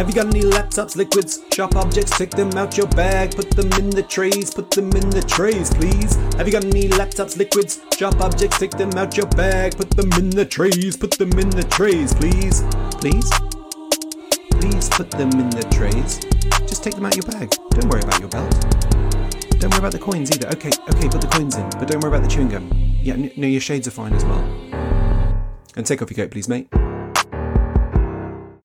Have you got any laptops, liquids, sharp objects? Take them out your bag, put them in the trays, put them in the trays, please. Have you got any laptops, liquids, sharp objects? Take them out your bag, put them in the trays, put them in the trays, please. Please? Please put them in the trays. Just take them out your bag. Don't worry about your belt. Don't worry about the coins either. Okay, okay, put the coins in, but don't worry about the chewing gum. Yeah, no, your shades are fine as well. And take off your coat, please, mate.